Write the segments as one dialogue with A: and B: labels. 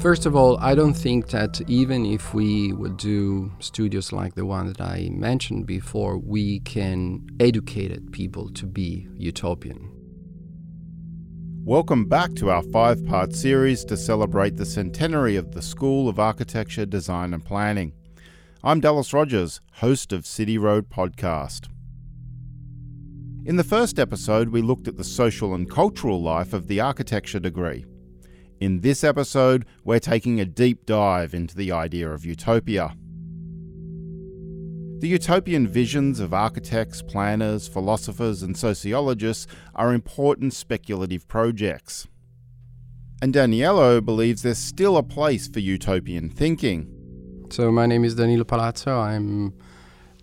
A: First of all, I don't think that even if we would do studios like the one that I mentioned before, we can educate people to be utopian.
B: Welcome back to our five part series to celebrate the centenary of the School of Architecture, Design and Planning. I'm Dallas Rogers, host of City Road Podcast. In the first episode, we looked at the social and cultural life of the architecture degree. In this episode, we're taking a deep dive into the idea of utopia. The utopian visions of architects, planners, philosophers, and sociologists are important speculative projects. And Danilo believes there's still a place for utopian thinking.
A: So, my name is Danilo Palazzo. I'm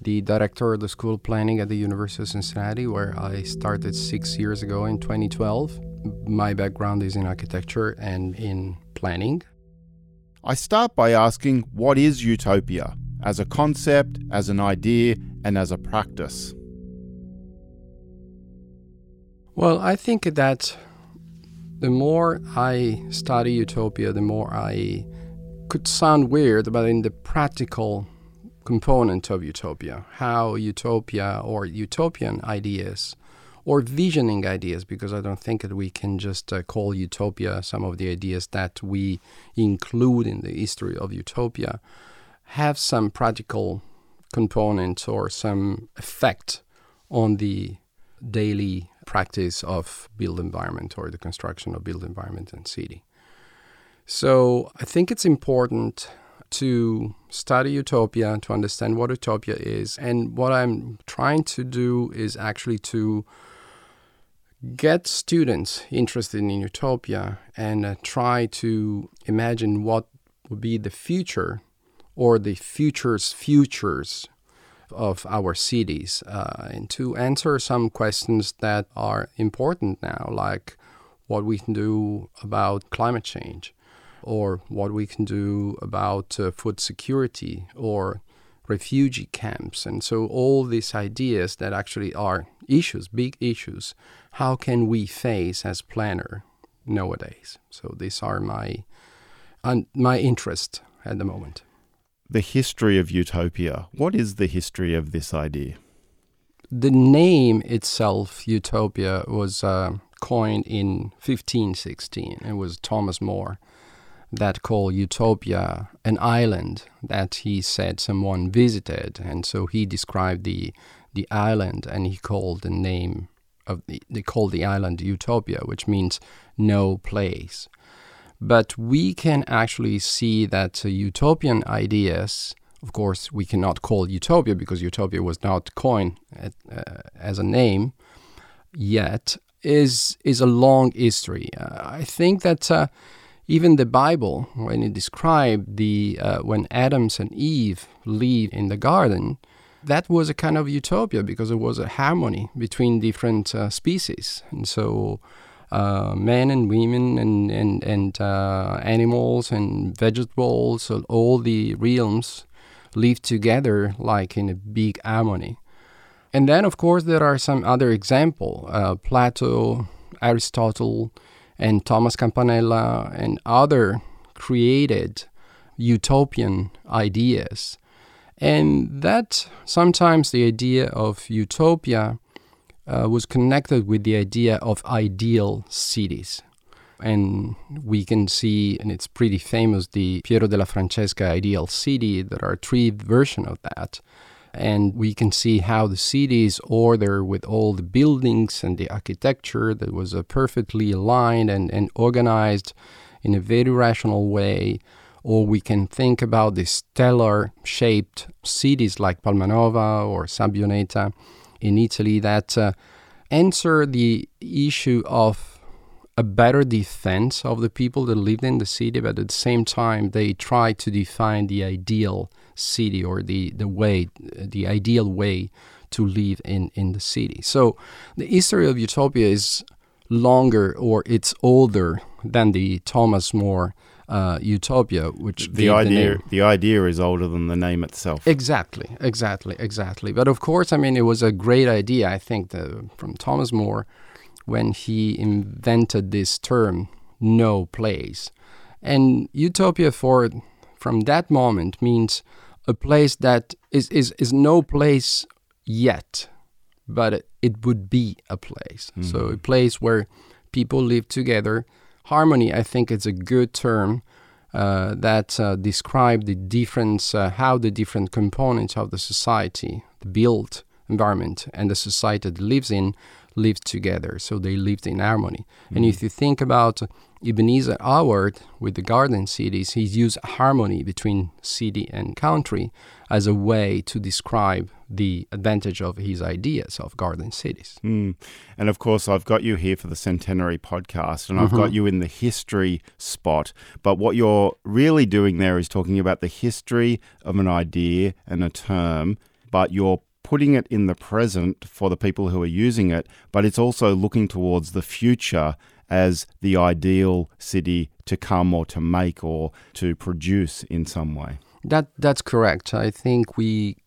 A: the director of the School Planning at the University of Cincinnati, where I started six years ago in 2012 my background is in architecture and in planning.
B: I start by asking what is utopia as a concept, as an idea, and as a practice?
A: Well, I think that the more I study utopia, the more I could sound weird, but in the practical component of utopia, how utopia or utopian ideas or visioning ideas, because I don't think that we can just uh, call utopia some of the ideas that we include in the history of utopia have some practical component or some effect on the daily practice of built environment or the construction of built environment and city. So I think it's important to study utopia, to understand what utopia is. And what I'm trying to do is actually to get students interested in utopia and uh, try to imagine what would be the future or the future's futures of our cities uh, and to answer some questions that are important now, like what we can do about climate change or what we can do about uh, food security or refugee camps. And so, all these ideas that actually are issues, big issues, how can we face as planner nowadays? So these are my uh, my interest at the moment.
B: The history of utopia. What is the history of this idea?
A: The name itself, utopia, was uh, coined in 1516. It was Thomas More that call utopia an island that he said someone visited, and so he described the the island and he called the name of the, they call the island utopia, which means no place. But we can actually see that uh, utopian ideas, of course, we cannot call utopia because utopia was not coined at, uh, as a name yet, is is a long history. Uh, I think that uh, even the Bible, when it described the uh, when Adams and Eve live in the garden, that was a kind of utopia because it was a harmony between different uh, species. And so uh, men and women and, and, and uh, animals and vegetables, all the realms live together like in a big harmony. And then, of course, there are some other examples uh, Plato, Aristotle, and Thomas Campanella, and other created utopian ideas and that sometimes the idea of utopia uh, was connected with the idea of ideal cities. And we can see, and it's pretty famous, the Piero della Francesca ideal city. There are three versions of that. And we can see how the city is ordered with all the buildings and the architecture that was uh, perfectly aligned and, and organized in a very rational way. Or we can think about the stellar shaped cities like Palmanova or Sabbioneta in Italy that uh, answer the issue of a better defense of the people that lived in the city, but at the same time, they try to define the ideal city or the, the way, the ideal way to live in, in the city. So the history of utopia is longer or it's older than the Thomas More uh, utopia, which
B: the idea the, the, idea is older than the name itself.
A: Exactly, exactly, exactly. But of course, I mean, it was a great idea. I think the, from Thomas More when he invented this term, no place, and utopia for from that moment means a place that is is, is no place yet, but it, it would be a place. Mm-hmm. So a place where people live together harmony, I think, is a good term uh, that uh, describe the difference, uh, how the different components of the society, the built environment, and the society that lives in, live together. So they lived in harmony. Mm-hmm. And if you think about Ebenezer Howard with the garden cities, he's used harmony between city and country as a way to describe the advantage of his ideas of garden cities.
B: Mm. And of course, I've got you here for the Centenary podcast, and I've mm-hmm. got you in the history spot. But what you're really doing there is talking about the history of an idea and a term, but you're putting it in the present for the people who are using it, but it's also looking towards the future as the ideal city to come or to make or to produce in some way.
A: That that's correct. I think we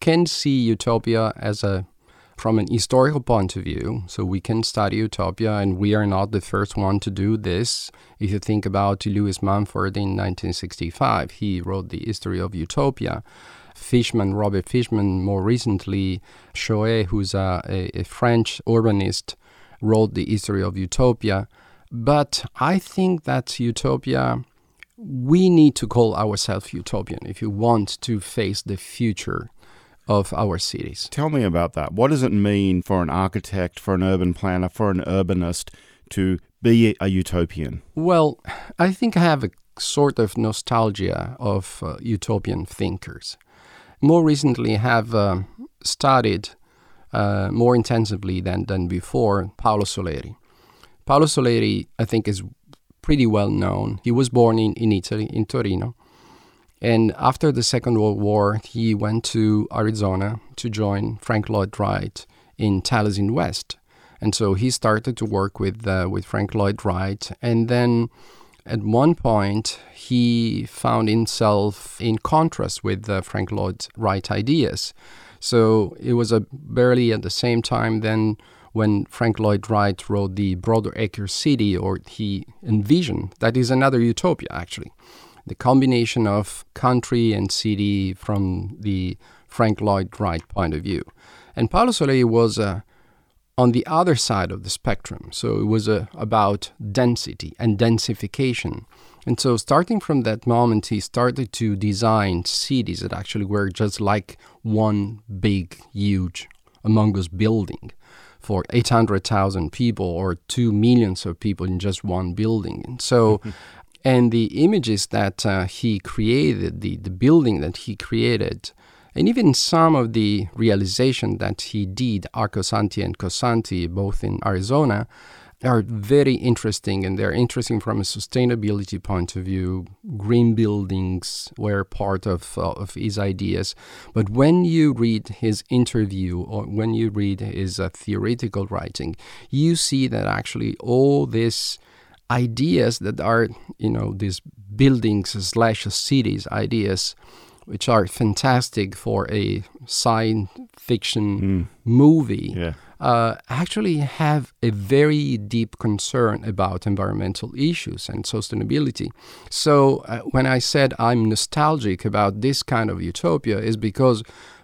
A: can see utopia as a from an historical point of view. So we can study utopia, and we are not the first one to do this. If you think about Lewis Mumford in 1965, he wrote the history of utopia. Fishman, Robert Fishman, more recently, Choay, who's a, a, a French urbanist, wrote the history of utopia. But I think that utopia, we need to call ourselves utopian if you want to face the future of our cities.
B: Tell me about that. What does it mean for an architect, for an urban planner, for an urbanist to be a utopian?
A: Well, I think I have a sort of nostalgia of uh, utopian thinkers. More recently, have uh, studied uh, more intensively than, than before Paolo Soleri. Paolo Soleri, I think, is pretty well known. He was born in, in Italy, in Torino. And after the Second World War, he went to Arizona to join Frank Lloyd Wright in Taliesin West. And so he started to work with, uh, with Frank Lloyd Wright. And then at one point, he found himself in contrast with uh, Frank Lloyd Wright ideas. So it was a barely at the same time then when Frank Lloyd Wright wrote the Broadacre City, or he envisioned that is another utopia actually, the combination of country and city from the Frank Lloyd Wright point of view. And Paolo Soleri was uh, on the other side of the spectrum, so it was uh, about density and densification. And so, starting from that moment, he started to design cities that actually were just like one big, huge, humongous building for 800,000 people or 2 millions of people in just one building. And so, and the images that uh, he created, the, the building that he created, and even some of the realization that he did, Arcosanti and Cosanti, both in Arizona, are very interesting and they're interesting from a sustainability point of view. Green buildings were part of, uh, of his ideas. But when you read his interview or when you read his uh, theoretical writing, you see that actually all these ideas that are, you know, these buildings slash cities ideas, which are fantastic for a science fiction mm. movie.
B: Yeah
A: uh, actually have a very deep concern about environmental issues and sustainability. So uh, when I said I'm nostalgic about this kind of utopia, is because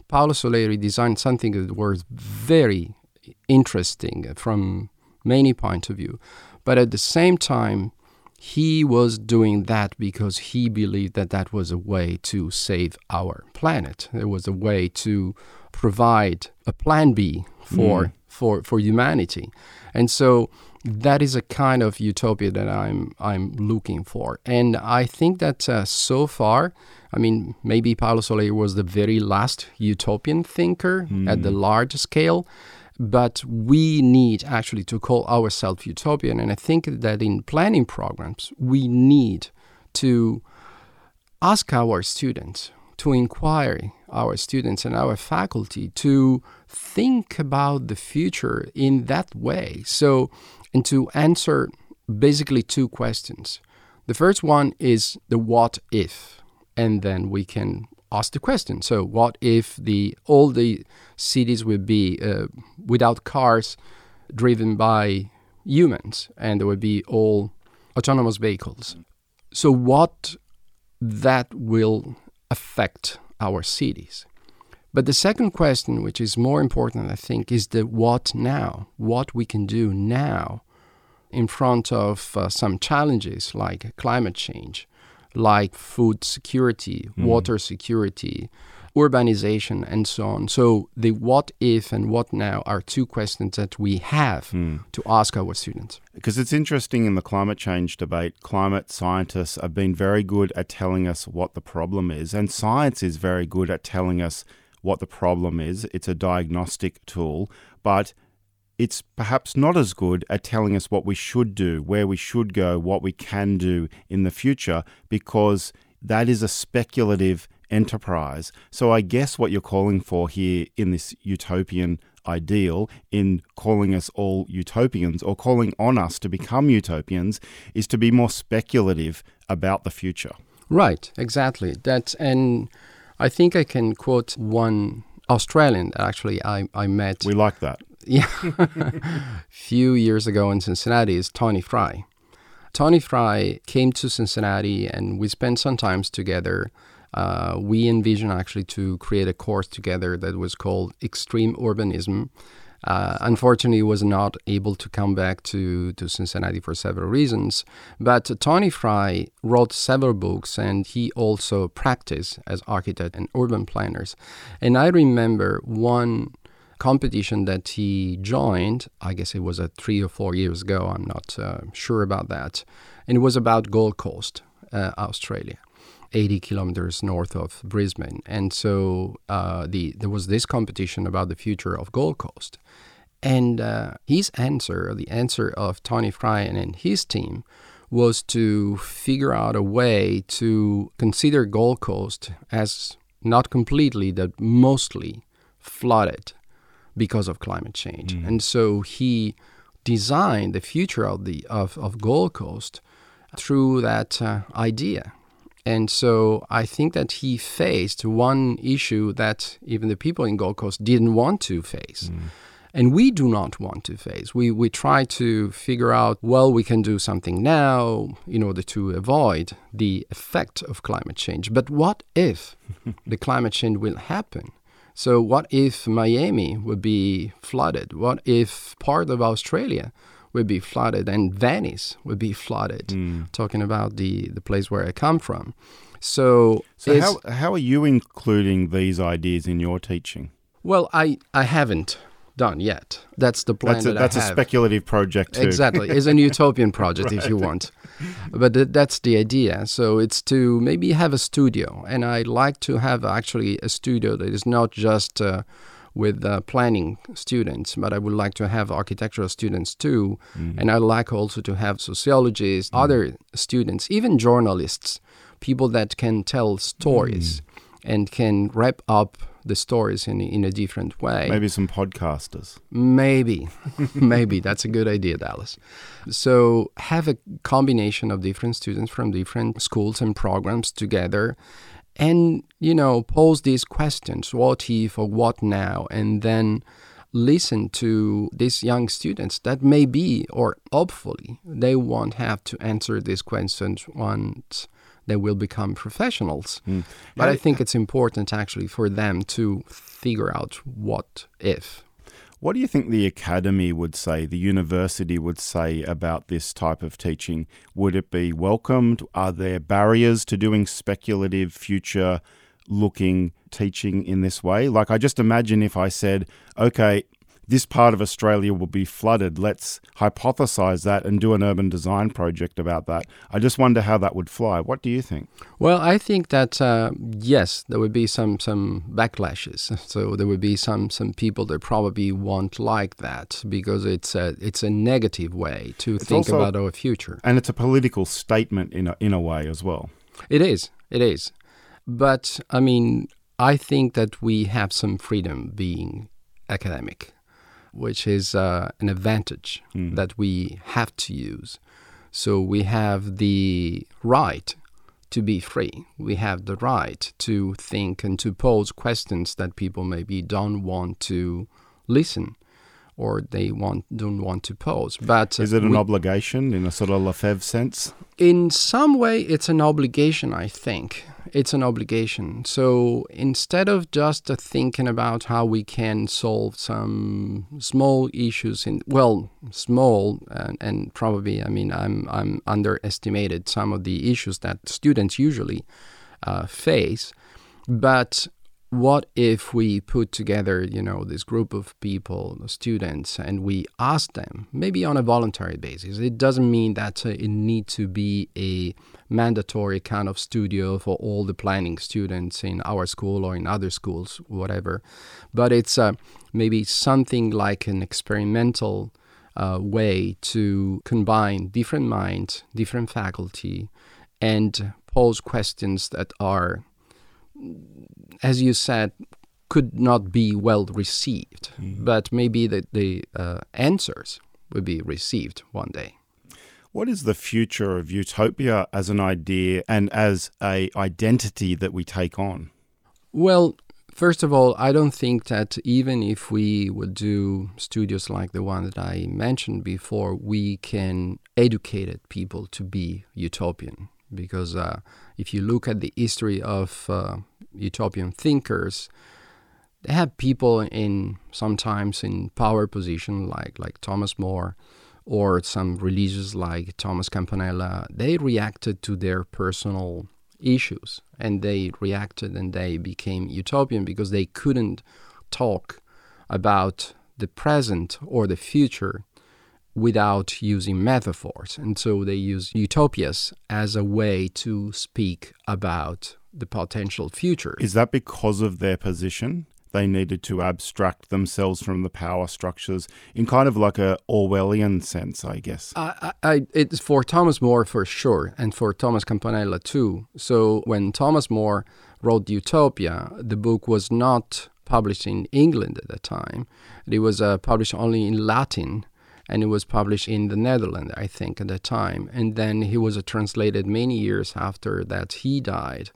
A: Paolo Soleri designed something that was very interesting from many points of view, but at the same time. He was doing that because he believed that that was a way to save our planet. It was a way to provide a plan B for mm for for humanity, and so that is a kind of utopia that I'm I'm looking for, and I think that uh, so far. I mean, maybe Paolo Soleri was the very last utopian thinker mm. at the hmm. large scale, but we need actually to call ourselves utopian. And I think that in planning programs, we need to ask our students to inquire our students and our faculty to think about the future in that way. So, and to answer basically two questions. The first one is the what if, and then we can ask the question. So, what if the all the cities would be uh, without cars, driven by humans, and there would be all autonomous vehicles? So, what that will affect our cities? But the second question, which is more important, I think, is the what now? What we can do now in front of uh, some challenges like climate change, like food security, mm. water security, urbanization, and so on. So, the what if and what now are two questions that we have mm. to ask our students.
B: Because it's interesting in the climate change debate, climate scientists have been very good at telling us what the problem is, and science is very good at telling us what the problem is. It's a diagnostic tool, but it's perhaps not as good at telling us what we should do, where we should go, what we can do in the future, because that is a speculative enterprise. So I guess what you're calling for here in this utopian ideal, in calling us all utopians or calling on us to become utopians, is to be more speculative about the future.
A: Right, exactly. That and I think I can quote one Australian actually I, I met.
B: We like that
A: yeah, few years ago in Cincinnati is Tony Fry. Tony Fry came to Cincinnati and we spent some time together. Uh, we envisioned actually to create a course together that was called Extreme Urbanism. Uh, unfortunately, was not able to come back to, to Cincinnati for several reasons. But Tony Fry wrote several books, and he also practiced as architect and urban planners. And I remember one competition that he joined, I guess it was a three or four years ago, I'm not uh, sure about that, and it was about Gold Coast, uh, Australia. 80 kilometers north of Brisbane. And so uh, the, there was this competition about the future of Gold Coast. And uh, his answer, the answer of Tony Fry and his team, was to figure out a way to consider Gold Coast as not completely, but mostly flooded because of climate change. Mm. And so he designed the future of the of, of Gold Coast through that uh, idea. And so I think that he faced one issue that even the people in Gold Coast didn't want to face. Mm. And we do not want to face. We, we try to figure out, well, we can do something now in order to avoid the effect of climate change. But what if the climate change will happen? So, what if Miami would be flooded? What if part of Australia would be flooded and Venice would be flooded? Mm. Talking about the, the place where I come from. So,
B: so how, how are you including these ideas in your teaching?
A: Well, I, I haven't done yet. That's the plan.
B: That's a,
A: that
B: that's
A: a
B: speculative project too.
A: Exactly, it's an utopian project right. if you want, but th- that's the idea. So it's to maybe have a studio, and I like to have actually a studio that is not just. Uh, with uh, planning students, but I would like to have architectural students too. Mm. And I like also to have sociologists, mm. other students, even journalists, people that can tell stories mm. and can wrap up the stories in in a different way.
B: Maybe some podcasters.
A: Maybe, maybe that's a good idea, Dallas. So have a combination of different students from different schools and programs together, and you know pose these questions: what if or what now, and then listen to these young students that may be or hopefully they won't have to answer these questions once they will become professionals. Mm. But I think it's important actually for them to figure out what if.
B: What do you think the academy would say, the university would say about this type of teaching? Would it be welcomed? Are there barriers to doing speculative, future looking teaching in this way? Like, I just imagine if I said, okay, this part of Australia will be flooded. Let's hypothesize that and do an urban design project about that. I just wonder how that would fly. What do you think?
A: Well, I think that uh, yes, there would be some some backlashes. So there would be some some people that probably won't like that because it's a it's a negative way to it's think also, about our future,
B: and it's a political statement in a, in a way as well.
A: It is. It is. But I mean, I think that we have some freedom being academic, which is uh, an advantage
B: Mm.
A: that we have to use. So we have the right to be free. We have the right to think and to pose questions that people maybe don't want to listen or they want don't want to pose. But
B: Is it an
A: we-
B: obligation in a sort of Lefebvre sense?
A: in some way it's an obligation i think it's an obligation. So instead of just uh, thinking about how we can solve some small issues in well small and, and probably i mean i'm i'm underestimated some of the issues that students usually uh, face but what if we put together, you know, this group of people, students, and we ask them, maybe on a voluntary basis? It doesn't mean that uh, it need to be a mandatory kind of studio for all the planning students in our school or in other schools, whatever. But it's uh, maybe something like an experimental uh, way to combine different minds, different faculty, and pose questions that are as you said, could not be well received, but maybe the, the uh, answers will be received one day.
B: What is the future of utopia as an idea and as a identity that we take on?
A: Well, first of all, I don't think that even if we would do studios like the one that I mentioned before, we can educate people to be utopian. Because uh, if you look at the history of uh, utopian thinkers, they have people in sometimes in power position like like Thomas More or some religious like Thomas Campanella. They reacted to their personal issues and they reacted and they became utopian because they couldn't talk about the present or the future without using metaphors. And so they use utopias as a way to speak about the potential future.
B: Is that because of their position? They needed to abstract themselves from the power structures in kind of like a Orwellian sense, I guess.
A: I, I, it's for Thomas More for sure, and for Thomas Campanella too. So when Thomas More wrote Utopia, the book was not published in England at the time. It was uh, published only in Latin, and it was published in the Netherlands, I think, at the time. And then he was translated many years after that he died,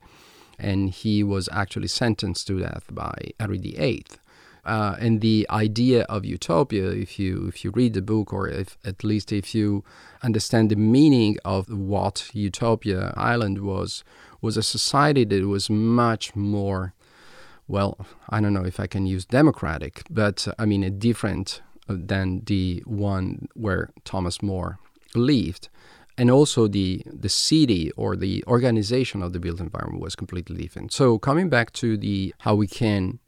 A: and he was actually sentenced to death by Henry VIII. Uh, and the idea of utopia, if you if you read the book, or if at least if you understand the meaning of what Utopia Island was, was a society that was much more, well, I don't know if I can use democratic, but uh, I mean a different than the one where Thomas More lived and also the the city or the organization of the built environment was completely different. So coming back to the how we can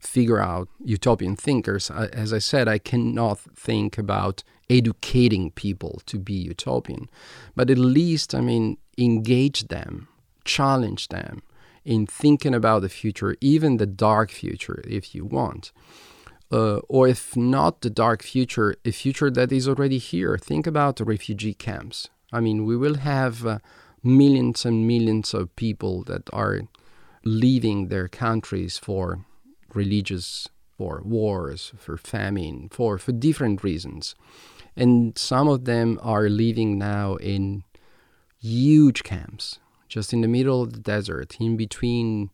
A: figure out utopian thinkers, as I said, I cannot think about educating people to be utopian, but at least I mean engage them, challenge them in thinking about the future, even the dark future, if you want. Uh, or if not the dark future, a future that is already here. Think about the refugee camps. I mean, we will have uh, millions and millions of people that are leaving their countries for religious, for wars, for famine, for, for different reasons. And some of them are living now in huge camps, just in the middle of the desert, in between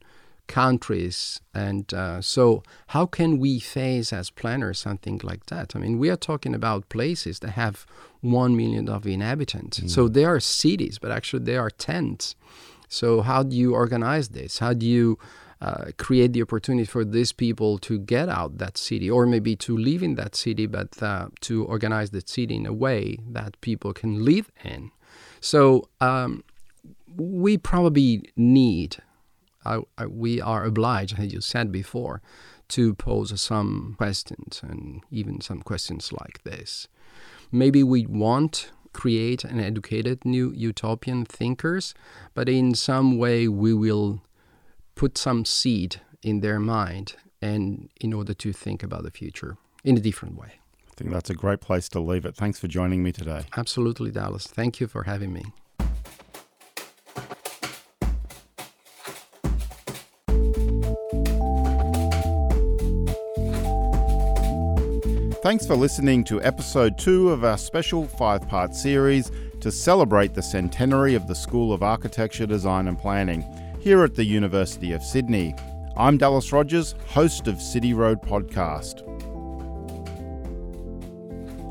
A: countries. And uh, so, how can we face as planners something like that? I mean, we are talking about places that have 1 million of inhabitants.
B: Mm.
A: So, they are cities, but actually, they are tents. So, how do you organize this? How do you uh, create the opportunity for these people to get out that city or maybe to live in that city, but uh, to organize the city in a way that people can live in? So, um, we probably need I, I, we are obliged, as you said before, to pose some questions and even some questions like this. Maybe we want create and educated new utopian thinkers, but in some way we will put some seed in their mind and in order to think about the future in a different way.
B: I think that's a great place to leave it. Thanks for joining me today.
A: Absolutely, Dallas. Thank you for having me.
B: Thanks for listening to episode two of our special five part series to celebrate the centenary of the School of Architecture, Design and Planning here at the University of Sydney. I'm Dallas Rogers, host of City Road Podcast.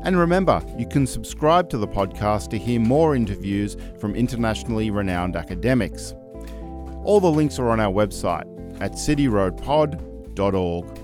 B: And remember, you can subscribe to the podcast to hear more interviews from internationally renowned academics. All the links are on our website at cityroadpod.org.